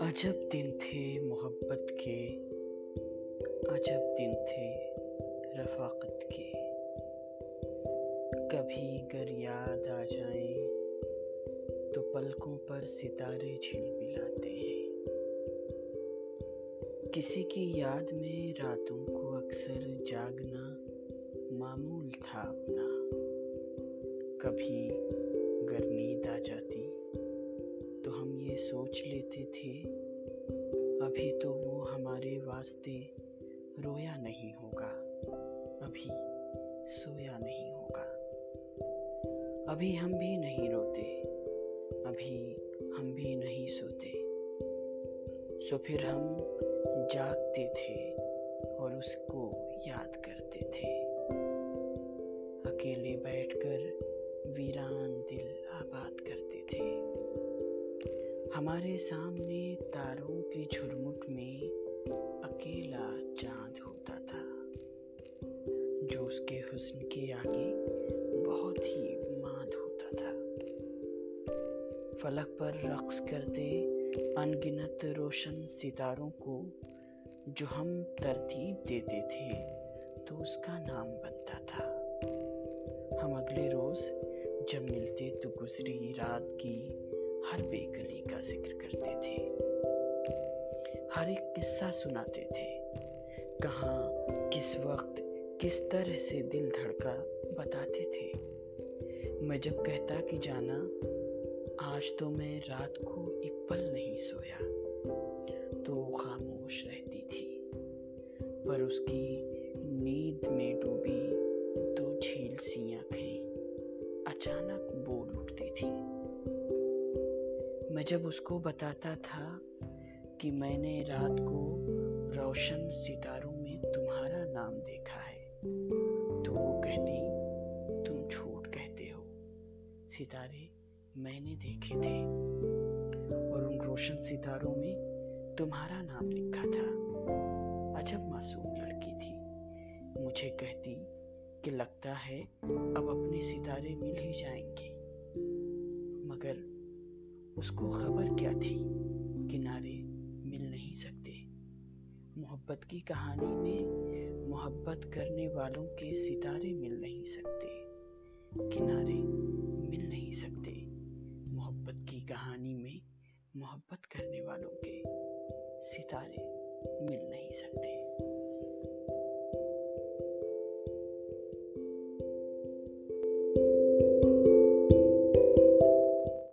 عجب دن تھے محبت کے، عجب دن تھے رفاقت کے۔ کبھی گر یاد آ جائیں تو پلکوں پر ستارے جھل ملاتے ہیں۔ کسی کی یاد میں راتوں کو اکثر جاگنا معمول تھا اپنا۔ کبھی گرمی دا جاتی تو ہم یہ سوچ لیتے تھے، ابھی تو وہ ہمارے واسطے رویا نہیں ہوگا، ابھی سویا نہیں ہوگا۔ ابھی ہم بھی نہیں روتے، ابھی ہم بھی نہیں سوتے۔ سو پھر ہم جاگتے تھے اور اس کو ہمارے سامنے تاروں کی جھرمٹ میں اکیلا چاند ہوتا تھا، جو اس کے حسن کے آگے بہت ہی ماند ہوتا تھا۔ فلک پر رقص کرتے انگنت روشن ستاروں کو جو ہم ترتیب دیتے تھے تو اس کا نام بنتا تھا۔ ہم اگلے روز جب ملتے تو گزری رات کی ہر بے گلی کا ذکر کرتے تھے۔ ہر ایک قصہ سناتے تھے۔ کہاں، کس وقت، کس طرح سے دل دھڑکا بتاتے تھے۔ میں جب کہتا کہ جانا، آج تو میں رات کو ایک پل نہیں سویا۔ تو خاموش رہتی تھی۔ پر اس کی نیند میں ڈوبی دو جھیل سی آنکھیں۔ اچانک میں جب اس کو بتاتا تھا کہ میں نے رات کو روشن ستاروں میں تمہارا نام دیکھا ہے، تو وہ کہتی، تم جھوٹ کہتے ہو۔ ستارے میں نے دیکھے تھے اور ان روشن ستاروں میں تمہارا نام لکھا تھا۔ عجب معصوم لڑکی تھی۔ مجھے کہتی کہ لگتا ہے اب اپنے ستارے مل ہی جائیں گے۔ مگر اس کو خبر کیا تھی؟ کنارے مل نہیں سکتے۔ محبت کی کہانی میں محبت کرنے والوں کے ستارے مل نہیں سکتے۔ کنارے مل نہیں سکتے۔ محبت کی کہانی میں محبت کرنے والوں کے ستارے مل نہیں سکتے۔